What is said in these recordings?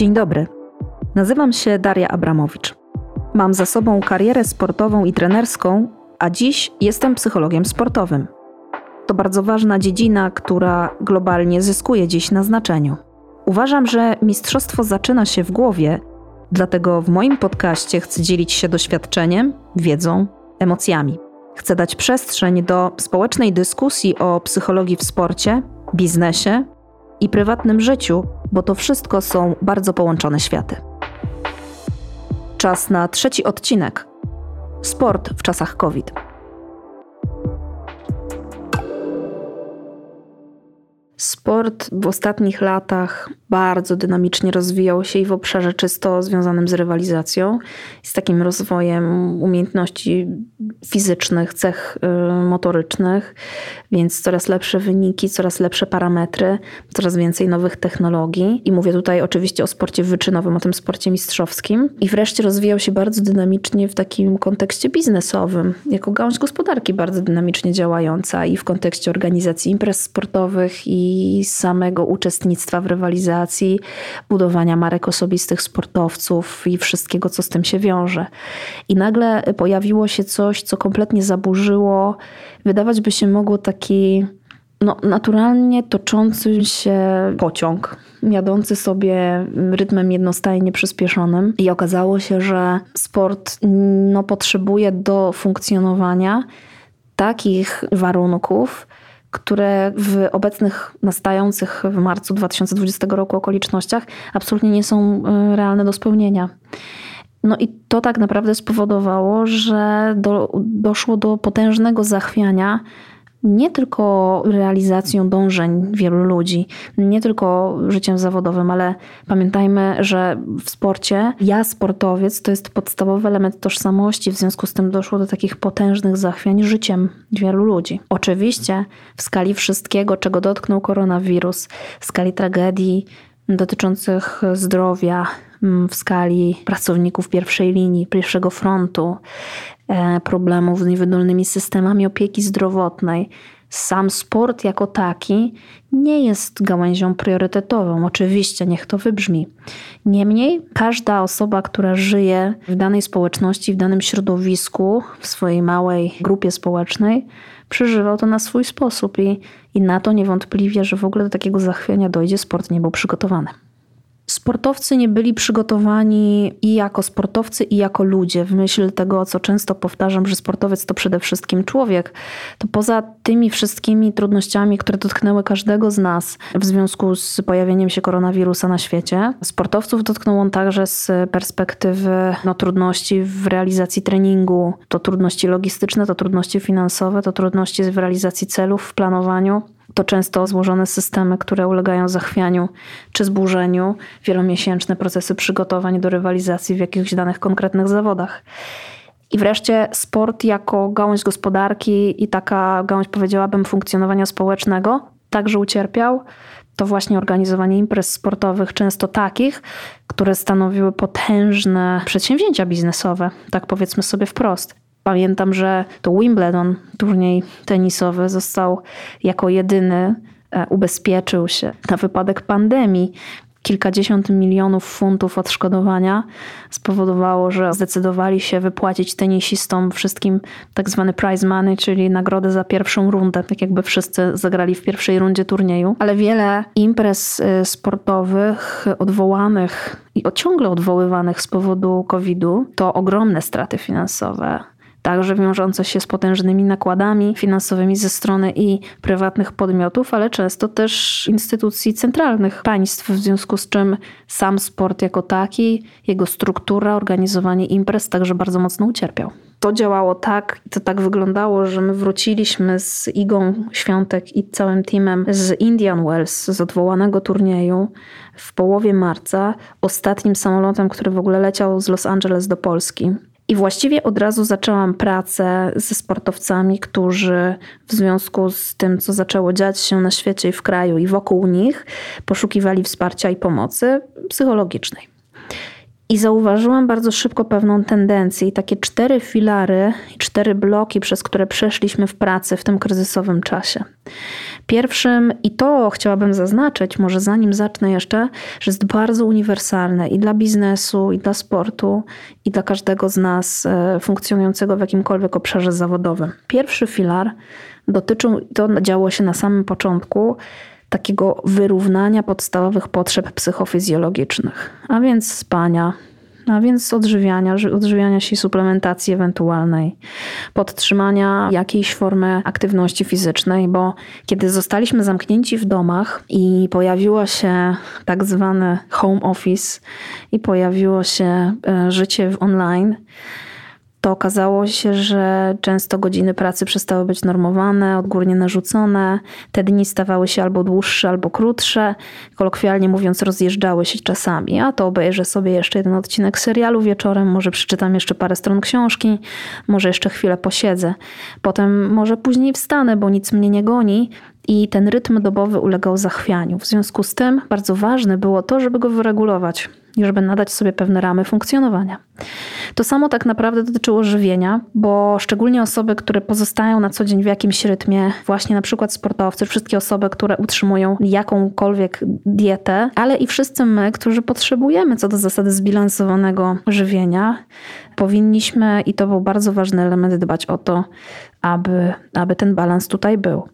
Dzień dobry. Nazywam się Daria Abramowicz. Mam za sobą karierę sportową i trenerską, a dziś jestem psychologiem sportowym. To bardzo ważna dziedzina, która globalnie zyskuje dziś na znaczeniu. Uważam, że mistrzostwo zaczyna się w głowie, dlatego w moim podcaście chcę dzielić się doświadczeniem, wiedzą, emocjami. Chcę dać przestrzeń do społecznej dyskusji o psychologii w sporcie, biznesie i prywatnym życiu, bo to wszystko są bardzo połączone światy. Czas na trzeci odcinek. Sport w czasach COVID. Sport w ostatnich latach bardzo dynamicznie rozwijał się i w obszarze czysto związanym z rywalizacją, z takim rozwojem umiejętności fizycznych, cech y, motorycznych, więc coraz lepsze wyniki, coraz lepsze parametry, coraz więcej nowych technologii. I mówię tutaj oczywiście o sporcie wyczynowym, o tym sporcie mistrzowskim. I wreszcie rozwijał się bardzo dynamicznie w takim kontekście biznesowym, jako gałąź gospodarki bardzo dynamicznie działająca i w kontekście organizacji imprez sportowych i samego uczestnictwa w rywalizacji, budowania marek osobistych sportowców i wszystkiego, co z tym się wiąże. I nagle pojawiło się coś, co kompletnie zaburzyło, wydawać by się mogło taki no, naturalnie toczący się pociąg, jadący sobie rytmem jednostajnie przyspieszonym. I okazało się, że sport no, potrzebuje do funkcjonowania takich warunków, które w obecnych, nastających w marcu 2020 roku okolicznościach absolutnie nie są e, realne do spełnienia. No i to tak naprawdę spowodowało, że do, doszło do potężnego zachwiania nie tylko realizacją dążeń wielu ludzi, nie tylko życiem zawodowym, ale pamiętajmy, że w sporcie ja, sportowiec, to jest podstawowy element tożsamości, w związku z tym doszło do takich potężnych zachwiań życiem wielu ludzi. Oczywiście w skali wszystkiego, czego dotknął koronawirus, w skali tragedii dotyczących zdrowia, w skali pracowników pierwszej linii, pierwszego frontu, problemów z niewydolnymi systemami opieki zdrowotnej. Sam sport jako taki nie jest gałęzią priorytetową, oczywiście, niech to wybrzmi. Niemniej, każda osoba, która żyje w danej społeczności, w danym środowisku, w swojej małej grupie społecznej, przeżywał to na swój sposób i, i na to niewątpliwie, że w ogóle do takiego zachwiania dojdzie, sport nie był przygotowany sportowcy nie byli przygotowani i jako sportowcy, i jako ludzie. W myśl tego, co często powtarzam, że sportowiec to przede wszystkim człowiek, to poza tymi wszystkimi trudnościami, które dotknęły każdego z nas w związku z pojawieniem się koronawirusa na świecie, sportowców dotknął on także z perspektywy no, trudności w realizacji treningu. To trudności logistyczne, to trudności finansowe, to trudności w realizacji celów, w planowaniu to często złożone systemy, które ulegają zachwianiu czy zburzeniu, wielomiesięczne procesy przygotowań do rywalizacji w jakichś danych konkretnych zawodach. I wreszcie sport jako gałąź gospodarki i taka gałąź, powiedziałabym, funkcjonowania społecznego także ucierpiał. To właśnie organizowanie imprez sportowych, często takich, które stanowiły potężne przedsięwzięcia biznesowe, tak powiedzmy sobie wprost. Pamiętam, że to Wimbledon, turniej tenisowy, został jako jedyny e, ubezpieczył się na wypadek pandemii. Kilkadziesiąt milionów funtów odszkodowania spowodowało, że zdecydowali się wypłacić tenisistom wszystkim tak zwany prize money, czyli nagrodę za pierwszą rundę, tak jakby wszyscy zagrali w pierwszej rundzie turnieju. Ale wiele imprez e, sportowych odwołanych i ciągle odwoływanych z powodu COVID-u to ogromne straty finansowe także wiążące się z potężnymi nakładami finansowymi ze strony i prywatnych podmiotów, ale często też instytucji centralnych państw, w związku z czym sam sport jako taki, jego struktura, organizowanie imprez także bardzo mocno ucierpiał. To działało tak, to tak wyglądało, że my wróciliśmy z Igą Świątek i całym teamem z Indian Wells, z odwołanego turnieju w połowie marca, ostatnim samolotem, który w ogóle leciał z Los Angeles do Polski. I właściwie od razu zaczęłam pracę ze sportowcami, którzy w związku z tym, co zaczęło dziać się na świecie i w kraju i wokół nich, poszukiwali wsparcia i pomocy psychologicznej. I zauważyłam bardzo szybko pewną tendencję i takie cztery filary, cztery bloki, przez które przeszliśmy w pracy w tym kryzysowym czasie. Pierwszym, i to chciałabym zaznaczyć, może zanim zacznę jeszcze, że jest bardzo uniwersalne i dla biznesu, i dla sportu, i dla każdego z nas e, funkcjonującego w jakimkolwiek obszarze zawodowym. Pierwszy filar dotyczył, to działo się na samym początku, takiego wyrównania podstawowych potrzeb psychofizjologicznych, a więc spania, a więc odżywiania, odżywiania się i suplementacji ewentualnej, podtrzymania jakiejś formy aktywności fizycznej, bo kiedy zostaliśmy zamknięci w domach i pojawiło się tak zwany home office i pojawiło się e, życie w online, to okazało się, że często godziny pracy przestały być normowane, odgórnie narzucone. Te dni stawały się albo dłuższe, albo krótsze. Kolokwialnie mówiąc, rozjeżdżały się czasami. A to obejrzę sobie jeszcze jeden odcinek serialu wieczorem, może przeczytam jeszcze parę stron książki, może jeszcze chwilę posiedzę. Potem może później wstanę, bo nic mnie nie goni. I ten rytm dobowy ulegał zachwianiu. W związku z tym bardzo ważne było to, żeby go wyregulować i żeby nadać sobie pewne ramy funkcjonowania. To samo tak naprawdę dotyczyło żywienia, bo szczególnie osoby, które pozostają na co dzień w jakimś rytmie, właśnie na przykład sportowcy, wszystkie osoby, które utrzymują jakąkolwiek dietę, ale i wszyscy my, którzy potrzebujemy co do zasady zbilansowanego żywienia, powinniśmy, i to był bardzo ważny element, dbać o to, aby, aby ten balans tutaj był.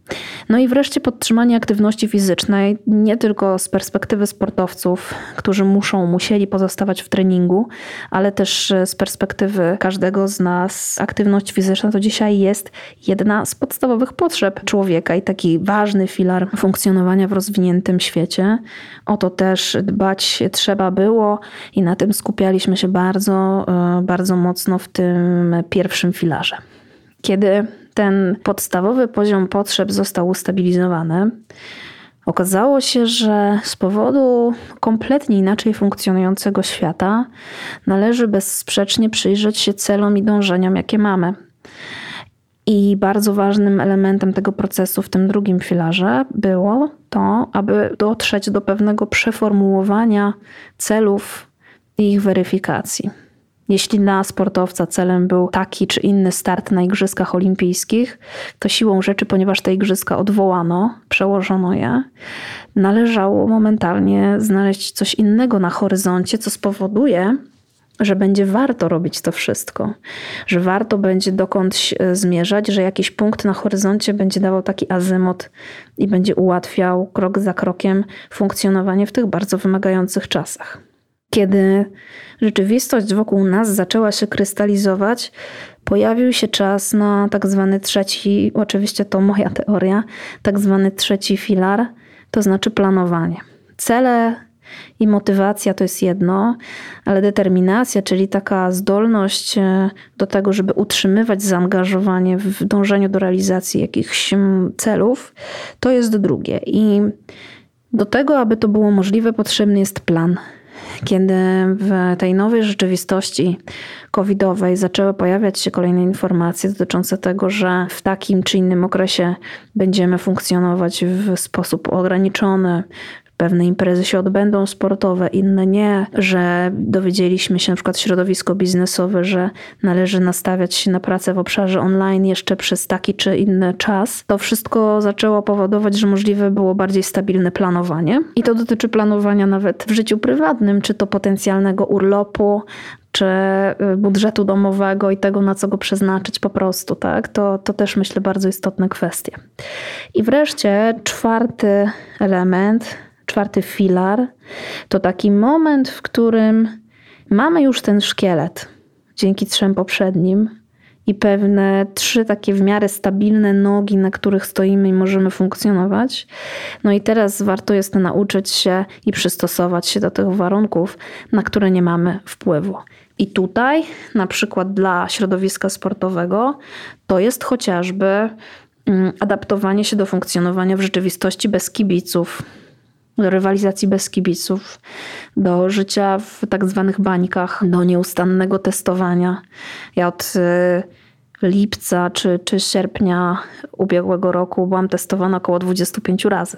No i wreszcie podtrzymanie aktywności fizycznej, nie tylko z perspektywy sportowców, którzy muszą, musieli pozostawać w treningu, ale też z perspektywy każdego z nas. Aktywność fizyczna to dzisiaj jest jedna z podstawowych potrzeb człowieka i taki ważny filar funkcjonowania w rozwiniętym świecie. O to też dbać trzeba było i na tym skupialiśmy się bardzo, e, bardzo mocno w tym pierwszym filarze. Kiedy ten podstawowy poziom potrzeb został ustabilizowany, okazało się, że z powodu kompletnie inaczej funkcjonującego świata należy bezsprzecznie przyjrzeć się celom i dążeniom, jakie mamy. I bardzo ważnym elementem tego procesu w tym drugim filarze było to, aby dotrzeć do pewnego przeformułowania celów i ich weryfikacji. Jeśli dla sportowca celem był taki czy inny start na Igrzyskach Olimpijskich, to siłą rzeczy, ponieważ te Igrzyska odwołano, przełożono je, należało momentalnie znaleźć coś innego na horyzoncie, co spowoduje, że będzie warto robić to wszystko, że warto będzie dokądś e, zmierzać, że jakiś punkt na horyzoncie będzie dawał taki azymot i będzie ułatwiał krok za krokiem funkcjonowanie w tych bardzo wymagających czasach. Kiedy rzeczywistość wokół nas zaczęła się krystalizować, pojawił się czas na tak zwany trzeci, oczywiście to moja teoria, tak zwany trzeci filar, to znaczy planowanie. Cele i motywacja to jest jedno, ale determinacja, czyli taka zdolność e, do tego, żeby utrzymywać zaangażowanie w dążeniu do realizacji jakichś celów, to jest drugie. I do tego, aby to było możliwe, potrzebny jest plan kiedy w tej nowej rzeczywistości covidowej zaczęły pojawiać się kolejne informacje dotyczące tego, że w takim czy innym okresie będziemy funkcjonować w sposób ograniczony, pewne imprezy się odbędą sportowe, inne nie, że dowiedzieliśmy się na przykład środowisko biznesowe, że należy nastawiać się na pracę w obszarze online jeszcze przez taki czy inny czas. To wszystko zaczęło powodować, że możliwe było bardziej stabilne planowanie. I to dotyczy planowania nawet w życiu prywatnym, czy to potencjalnego urlopu, czy y, budżetu domowego i tego, na co go przeznaczyć po prostu, tak? To, to też myślę bardzo istotne kwestie. I wreszcie czwarty element czwarty filar to taki moment, w którym mamy już ten szkielet dzięki trzem poprzednim i pewne trzy takie w miarę stabilne nogi, na których stoimy i możemy funkcjonować. No i teraz warto jest nauczyć się i przystosować się do tych warunków, na które nie mamy wpływu. I tutaj, na przykład dla środowiska sportowego, to jest chociażby mm, adaptowanie się do funkcjonowania w rzeczywistości bez kibiców, do rywalizacji bez kibiców, do życia w tak zwanych bańkach, do nieustannego testowania. Ja od y, lipca czy, czy sierpnia ubiegłego roku byłam testowana około 25 razy.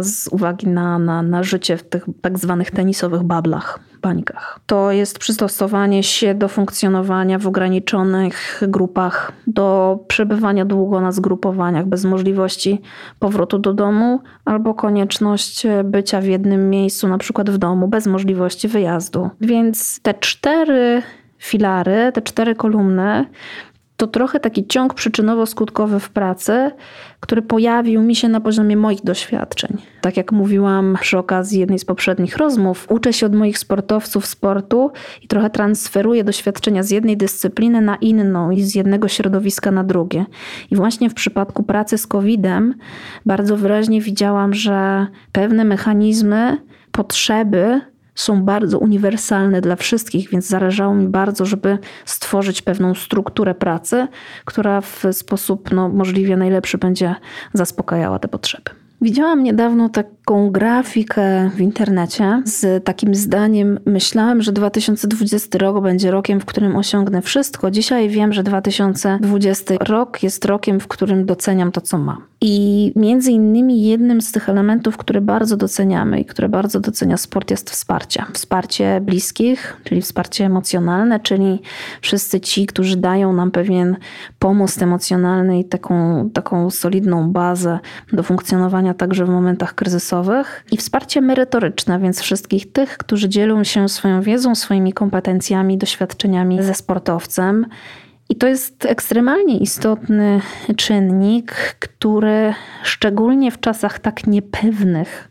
Z uwagi na, na, na życie w tych tak zwanych tenisowych bablach, bańkach. To jest przystosowanie się do funkcjonowania w ograniczonych grupach, do przebywania długo na zgrupowaniach bez możliwości powrotu do domu albo konieczność bycia w jednym miejscu, na przykład w domu, bez możliwości wyjazdu. Więc te cztery filary, te cztery kolumny to trochę taki ciąg przyczynowo-skutkowy w pracy, który pojawił mi się na poziomie moich doświadczeń. Tak jak mówiłam przy okazji jednej z poprzednich rozmów, uczę się od moich sportowców sportu i trochę transferuję doświadczenia z jednej dyscypliny na inną i z jednego środowiska na drugie. I właśnie w przypadku pracy z COVID-em bardzo wyraźnie widziałam, że pewne mechanizmy, potrzeby są bardzo uniwersalne dla wszystkich, więc zależało mi bardzo, żeby stworzyć pewną strukturę pracy, która w sposób no, możliwie najlepszy będzie zaspokajała te potrzeby. Widziałam niedawno taką grafikę w internecie z takim zdaniem: Myślałem, że 2020 rok będzie rokiem, w którym osiągnę wszystko. Dzisiaj wiem, że 2020 rok jest rokiem, w którym doceniam to, co mam. I między innymi jednym z tych elementów, które bardzo doceniamy i które bardzo docenia sport, jest wsparcie. Wsparcie bliskich, czyli wsparcie emocjonalne, czyli wszyscy ci, którzy dają nam pewien pomost emocjonalny i taką, taką solidną bazę do funkcjonowania także w momentach kryzysowych. I wsparcie merytoryczne, więc wszystkich tych, którzy dzielą się swoją wiedzą, swoimi kompetencjami, doświadczeniami ze sportowcem i to jest ekstremalnie istotny czynnik, który szczególnie w czasach tak niepewnych,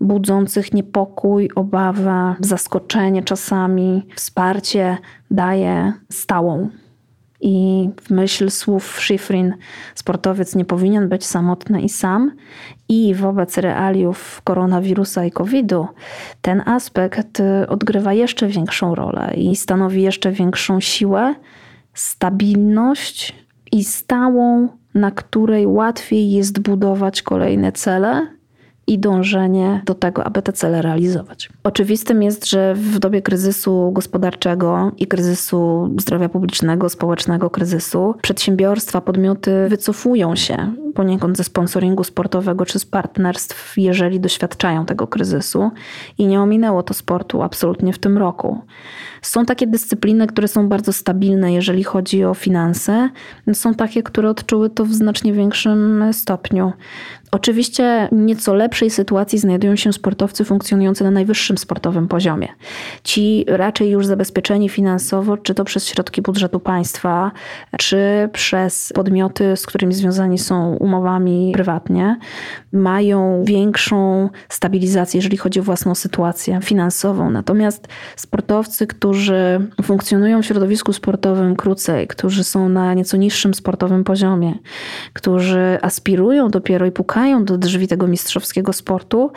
budzących niepokój, obawę, zaskoczenie czasami, wsparcie daje stałą. I w myśl słów Schifrin, sportowiec nie powinien być samotny i sam. I wobec realiów koronawirusa i COVID-u, ten aspekt odgrywa jeszcze większą rolę i stanowi jeszcze większą siłę stabilność i stałą, na której łatwiej jest budować kolejne cele i dążenie do tego, aby te cele realizować. Oczywistym jest, że w dobie kryzysu gospodarczego i kryzysu zdrowia publicznego, społecznego kryzysu, przedsiębiorstwa, podmioty wycofują się poniekąd ze sponsoringu sportowego czy z partnerstw, jeżeli doświadczają tego kryzysu. I nie ominęło to sportu absolutnie w tym roku. Są takie dyscypliny, które są bardzo stabilne, jeżeli chodzi o finanse. Są takie, które odczuły to w znacznie większym stopniu. Oczywiście nieco lepszej sytuacji znajdują się sportowcy funkcjonujący na najwyższym sportowym poziomie. Ci raczej już zabezpieczeni finansowo, czy to przez środki budżetu państwa, czy przez podmioty, z którymi związani są umowami prywatnie, mają większą stabilizację, jeżeli chodzi o własną sytuację finansową. Natomiast sportowcy, którzy funkcjonują w środowisku sportowym krócej, którzy są na nieco niższym sportowym poziomie, którzy aspirują dopiero i pukają do drzwi tego mistrzowskiego sportu,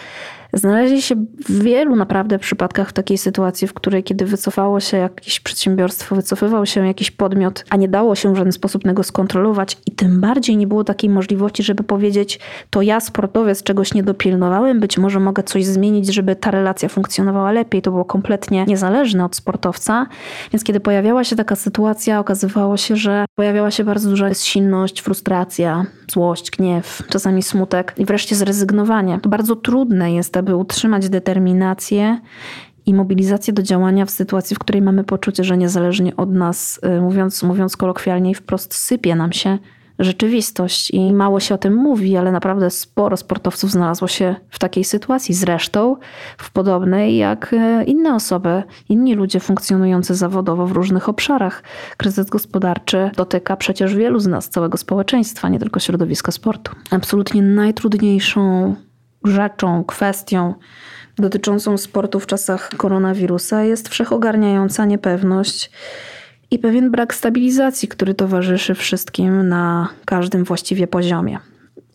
Znaleźli się w wielu naprawdę przypadkach w takiej sytuacji, w której kiedy wycofało się jakieś przedsiębiorstwo, wycofywał się jakiś podmiot, a nie dało się w żaden sposób tego skontrolować i tym bardziej nie było takiej możliwości, żeby powiedzieć, to ja sportowiec czegoś nie dopilnowałem, być może mogę coś zmienić, żeby ta relacja funkcjonowała lepiej. To było kompletnie niezależne od sportowca. Więc kiedy pojawiała się taka sytuacja, okazywało się, że pojawiała się bardzo duża bezsilność, frustracja, złość, gniew, czasami smutek i wreszcie zrezygnowanie. To bardzo trudne jest, aby utrzymać determinację i mobilizację do działania w sytuacji, w której mamy poczucie, że niezależnie od nas, y, mówiąc, mówiąc kolokwialnie wprost, sypie nam się rzeczywistość i mało się o tym mówi, ale naprawdę sporo sportowców znalazło się w takiej sytuacji. Zresztą w podobnej jak y, inne osoby, inni ludzie funkcjonujący zawodowo w różnych obszarach. Kryzys gospodarczy dotyka przecież wielu z nas, całego społeczeństwa, nie tylko środowiska sportu. Absolutnie najtrudniejszą rzeczą, kwestią dotyczącą sportu w czasach koronawirusa jest wszechogarniająca niepewność i pewien brak stabilizacji, który towarzyszy wszystkim na każdym właściwie poziomie.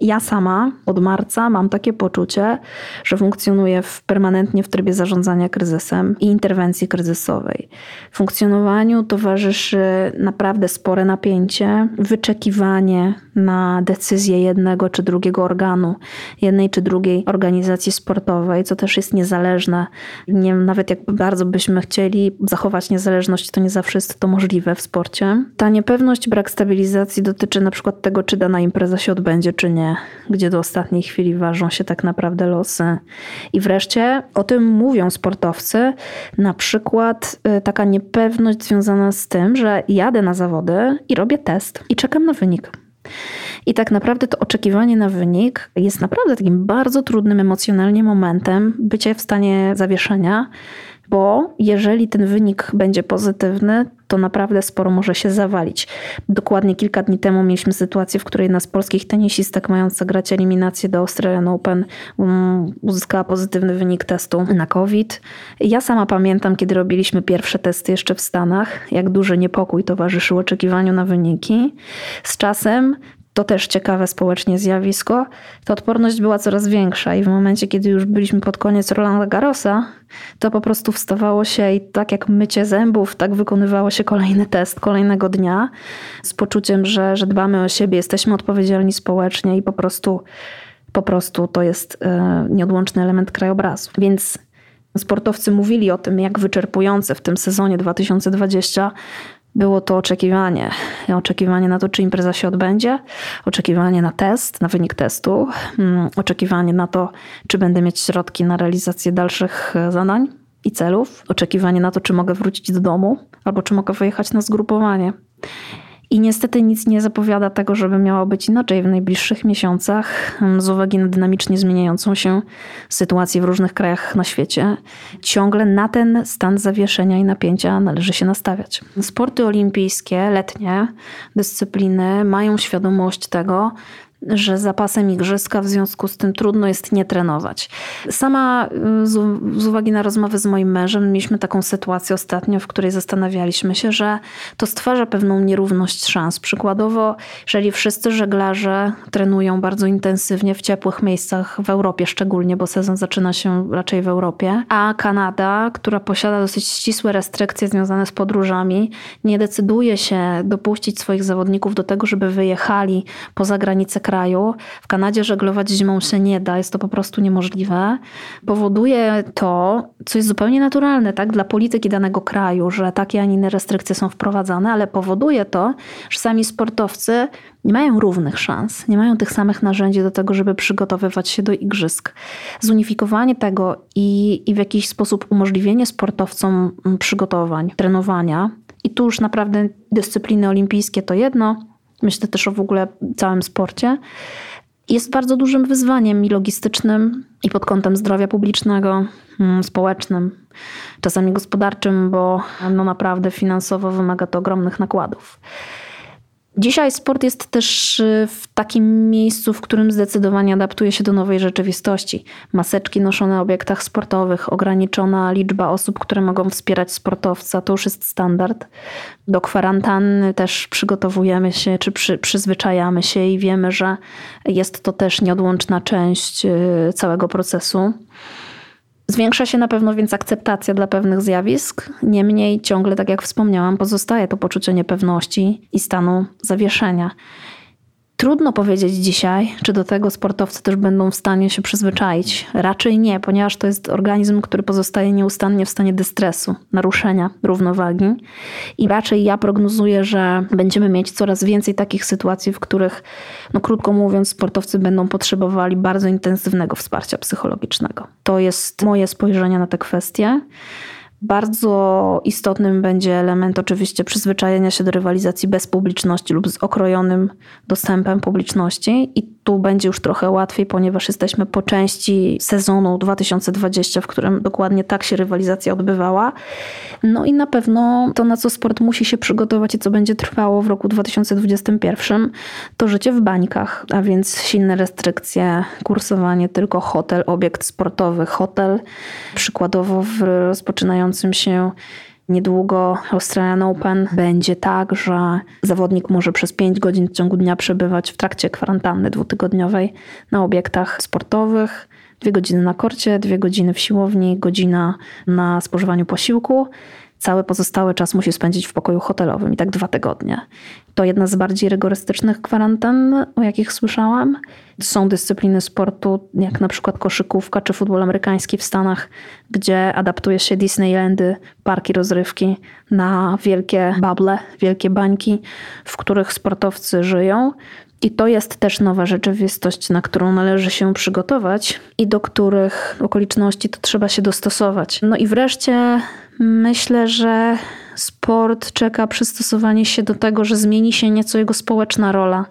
Ja sama od marca mam takie poczucie, że funkcjonuję w, permanentnie w trybie zarządzania kryzysem i interwencji kryzysowej. Funkcjonowaniu towarzyszy naprawdę spore napięcie, wyczekiwanie na decyzję jednego czy drugiego organu, jednej czy drugiej organizacji sportowej, co też jest niezależne. Nie, nawet jak bardzo byśmy chcieli zachować niezależność, to nie zawsze jest to możliwe w sporcie. Ta niepewność, brak stabilizacji dotyczy na przykład tego, czy dana impreza się odbędzie, czy nie gdzie do ostatniej chwili ważą się tak naprawdę losy. I wreszcie o tym mówią sportowcy, na przykład y, taka niepewność związana z tym, że jadę na zawody i robię test i czekam na wynik. I tak naprawdę to oczekiwanie na wynik jest naprawdę takim bardzo trudnym emocjonalnie momentem bycia w stanie zawieszenia, bo jeżeli ten wynik będzie pozytywny, to naprawdę sporo może się zawalić. Dokładnie kilka dni temu mieliśmy sytuację, w której jedna z polskich tenisistek mająca grać eliminację do Australian Open um, uzyskała pozytywny wynik testu na COVID. Ja sama pamiętam, kiedy robiliśmy pierwsze testy jeszcze w Stanach, jak duży niepokój towarzyszył oczekiwaniu na wyniki. Z czasem to też ciekawe społecznie zjawisko, ta odporność była coraz większa i w momencie, kiedy już byliśmy pod koniec Rolanda Garrosa, to po prostu wstawało się i tak jak mycie zębów, tak wykonywało się kolejny test kolejnego dnia z poczuciem, że, że dbamy o siebie, jesteśmy odpowiedzialni społecznie i po prostu, po prostu to jest e, nieodłączny element krajobrazu. Więc sportowcy mówili o tym, jak wyczerpujące w tym sezonie 2020 było to oczekiwanie. Oczekiwanie na to, czy impreza się odbędzie, oczekiwanie na test, na wynik testu, mm, oczekiwanie na to, czy będę mieć środki na realizację dalszych e, zadań i celów, oczekiwanie na to, czy mogę wrócić do domu, albo czy mogę wyjechać na zgrupowanie. I niestety nic nie zapowiada tego, żeby miało być inaczej w najbliższych miesiącach, mm, z uwagi na dynamicznie zmieniającą się sytuację w różnych krajach na świecie. Ciągle na ten stan zawieszenia i napięcia należy się nastawiać. Sporty olimpijskie, letnie dyscypliny mają świadomość tego, że zapasem igrzyska w związku z tym trudno jest nie trenować. Sama y, z, z, uwagi na rozmowy z moim mężem mieliśmy taką sytuację ostatnio, w której zastanawialiśmy się, że to stwarza pewną nierówność szans. Przykładowo, jeżeli wszyscy żeglarze trenują bardzo intensywnie w ciepłych miejscach w Europie szczególnie, bo sezon zaczyna się raczej w Europie, a Kanada, która posiada dosyć ścisłe restrykcje związane z podróżami, nie decyduje się dopuścić swoich zawodników do tego, żeby wyjechali poza granice kraju. W Kanadzie żeglować zimą się nie da, jest to po prostu niemożliwe. Powoduje to, co jest zupełnie naturalne tak, dla polityki danego kraju, że takie, a nie inne restrykcje są wprowadzane, ale powoduje to, że sami sportowcy nie mają równych szans, nie mają tych samych narzędzi do tego, żeby przygotowywać się do igrzysk. Zunifikowanie tego i, i w jakiś sposób umożliwienie sportowcom przygotowań, trenowania, i tu już naprawdę dyscypliny olimpijskie to jedno, myślę też o w ogóle całym sporcie, jest bardzo dużym wyzwaniem i logistycznym, i pod kątem zdrowia publicznego, mm, społecznym, czasami gospodarczym, bo no naprawdę finansowo wymaga to ogromnych nakładów. Dzisiaj sport jest też y, w takim miejscu, w którym zdecydowanie adaptuje się do nowej rzeczywistości. Maseczki noszone na obiektach sportowych, ograniczona liczba osób, które mogą wspierać sportowca, to już jest standard. Do kwarantanny też przygotowujemy się, czy przy, przyzwyczajamy się i wiemy, że jest to też nieodłączna część y, całego procesu. Zwiększa się na pewno więc akceptacja dla pewnych zjawisk, niemniej ciągle, tak jak wspomniałam, pozostaje to poczucie niepewności i stanu zawieszenia. Trudno powiedzieć dzisiaj, czy do tego sportowcy też będą w stanie się przyzwyczaić. Raczej nie, ponieważ to jest organizm, który pozostaje nieustannie w stanie dystresu, naruszenia równowagi. I raczej ja prognozuję, że będziemy mieć coraz więcej takich sytuacji, w których, no krótko mówiąc, sportowcy będą potrzebowali bardzo intensywnego wsparcia psychologicznego. To jest moje spojrzenie na tę kwestię. Bardzo istotnym będzie element oczywiście przyzwyczajenia się do rywalizacji bez publiczności lub z okrojonym dostępem publiczności i tu będzie już trochę łatwiej, ponieważ jesteśmy po części sezonu 2020, w którym dokładnie tak się rywalizacja odbywała. No i na pewno to, na co sport musi się przygotować i co będzie trwało w roku 2021, to życie w bańkach, a więc silne restrykcje, kursowanie tylko hotel, obiekt sportowy, hotel. Przykładowo w rozpoczynającym się Niedługo Australian Open będzie tak, że zawodnik może przez 5 godzin w ciągu dnia przebywać w trakcie kwarantanny dwutygodniowej na obiektach sportowych. Dwie godziny na korcie, dwie godziny w siłowni, godzina na spożywaniu posiłku. Cały pozostały czas musi spędzić w pokoju hotelowym i tak dwa tygodnie. To jedna z bardziej rygorystycznych kwarantan, o jakich słyszałam. Są dyscypliny sportu, jak na przykład koszykówka czy futbol amerykański w Stanach, gdzie adaptuje się Disneylandy, parki rozrywki na wielkie bable, wielkie bańki, w których sportowcy żyją. I to jest też nowa rzeczywistość, na którą należy się przygotować i do których okoliczności to trzeba się dostosować. No i wreszcie myślę, że sport czeka przystosowanie się do tego, że zmieni się nieco jego społeczna rola.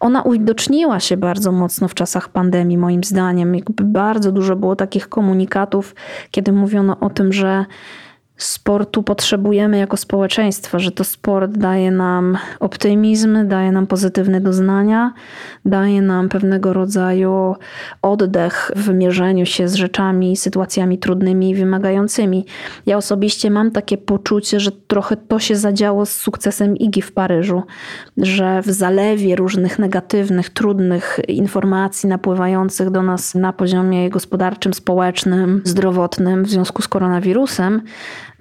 Ona uwidoczniła się bardzo mocno w czasach pandemii, moim zdaniem. Jakby bardzo dużo było takich komunikatów, kiedy mówiono o tym, że sportu potrzebujemy jako społeczeństwo, że to sport daje nam optymizm, daje nam pozytywne doznania, daje nam pewnego rodzaju oddech w mierzeniu się z rzeczami, sytuacjami trudnymi i wymagającymi. Ja osobiście mam takie poczucie, że trochę to się zadziało z sukcesem Igi w Paryżu, że w zalewie różnych negatywnych, trudnych informacji napływających do nas na poziomie gospodarczym, społecznym, zdrowotnym w związku z koronawirusem,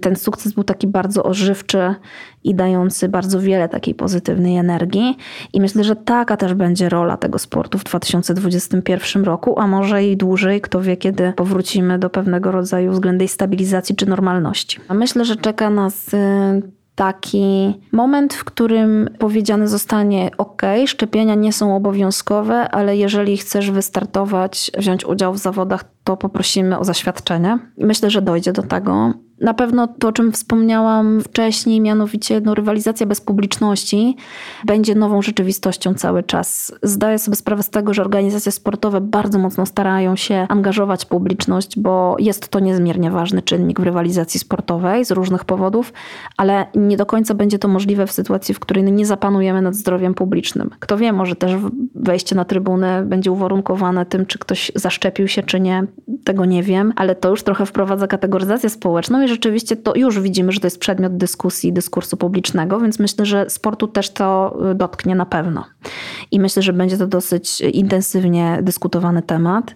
ten sukces był taki bardzo ożywczy i dający bardzo wiele takiej pozytywnej energii. I myślę, że taka też będzie rola tego sportu w 2021 roku, a może i dłużej, kto wie, kiedy powrócimy do pewnego rodzaju względnej stabilizacji czy normalności. A myślę, że czeka nas y, taki moment, w którym powiedziane zostanie: OK, szczepienia nie są obowiązkowe, ale jeżeli chcesz wystartować, wziąć udział w zawodach, to poprosimy o zaświadczenie. Myślę, że dojdzie do tego. Na pewno to, o czym wspomniałam wcześniej, mianowicie no, rywalizacja bez publiczności, będzie nową rzeczywistością cały czas. Zdaję sobie sprawę z tego, że organizacje sportowe bardzo mocno starają się angażować publiczność, bo jest to niezmiernie ważny czynnik w rywalizacji sportowej z różnych powodów, ale nie do końca będzie to możliwe w sytuacji, w której nie zapanujemy nad zdrowiem publicznym. Kto wie, może też wejście na trybunę będzie uwarunkowane tym, czy ktoś zaszczepił się, czy nie. Tego nie wiem, ale to już trochę wprowadza kategoryzację społeczną rzeczywiście to już widzimy, że to jest przedmiot dyskusji, dyskursu publicznego, więc myślę, że sportu też to y, dotknie na pewno. I myślę, że będzie to dosyć intensywnie dyskutowany temat.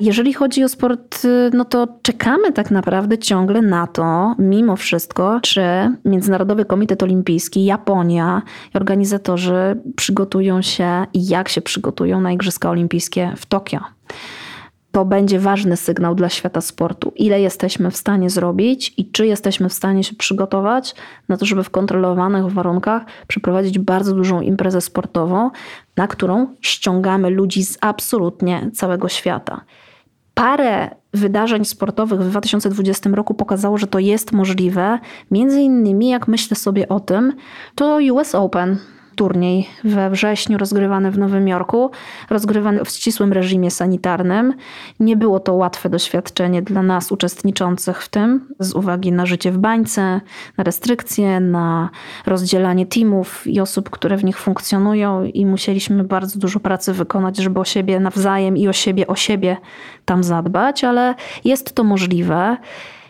Jeżeli chodzi o sport, y, no to czekamy tak naprawdę ciągle na to, mimo wszystko, czy Międzynarodowy Komitet Olimpijski, Japonia i organizatorzy przygotują się i jak się przygotują na Igrzyska Olimpijskie w Tokio to będzie ważny sygnał dla świata sportu. Ile jesteśmy w stanie zrobić i czy jesteśmy w stanie się przygotować na to, żeby w kontrolowanych warunkach przeprowadzić bardzo dużą imprezę sportową, na którą ściągamy ludzi z absolutnie całego świata. Parę wydarzeń sportowych w 2020 roku pokazało, że to jest możliwe. Między innymi, jak myślę sobie o tym, to US Open turniej we wrześniu rozgrywany w Nowym Jorku, rozgrywany w ścisłym reżimie sanitarnym. Nie było to łatwe doświadczenie dla nas uczestniczących w tym, z uwagi na życie w bańce, na restrykcje, na rozdzielanie teamów i osób, które w nich funkcjonują, i musieliśmy bardzo dużo pracy wykonać, żeby o siebie nawzajem i o siebie, o siebie tam zadbać, ale jest to możliwe.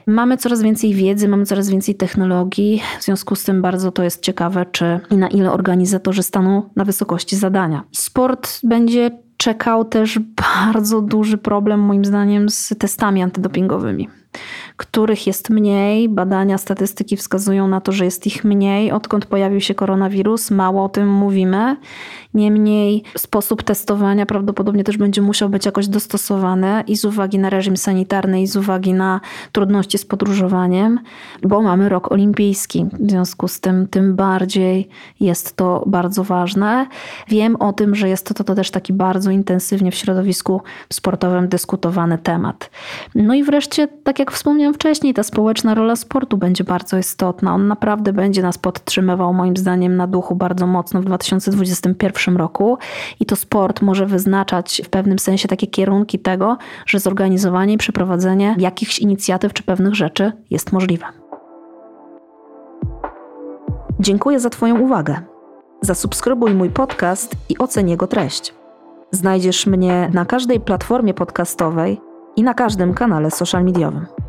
Mamy coraz więcej wiedzy, mamy coraz więcej technologii, w związku z tym bardzo to jest ciekawe, czy i na ile organizatorzy staną na wysokości zadania. Sport będzie czekał też bardzo duży problem, moim zdaniem, z testami antydopingowymi których jest mniej. Badania, statystyki wskazują na to, że jest ich mniej, odkąd pojawił się koronawirus. Mało o tym mówimy. Niemniej sposób testowania prawdopodobnie też będzie musiał być jakoś dostosowany i z uwagi na reżim sanitarny, i z uwagi na trudności z podróżowaniem, bo mamy rok olimpijski. W związku z tym, tym bardziej jest to bardzo ważne. Wiem o tym, że jest to, to też taki bardzo intensywnie w środowisku sportowym dyskutowany temat. No i wreszcie, tak jak wspomniałam wcześniej, ta społeczna rola sportu będzie bardzo istotna. On naprawdę będzie nas podtrzymywał, moim zdaniem, na duchu bardzo mocno w 2021 roku i to sport może wyznaczać w pewnym sensie takie kierunki tego, że zorganizowanie i przeprowadzenie jakichś inicjatyw czy pewnych rzeczy jest możliwe. Dziękuję za Twoją uwagę. Zasubskrybuj mój podcast i oceń jego treść. Znajdziesz mnie na każdej platformie podcastowej i na każdym kanale social mediowym.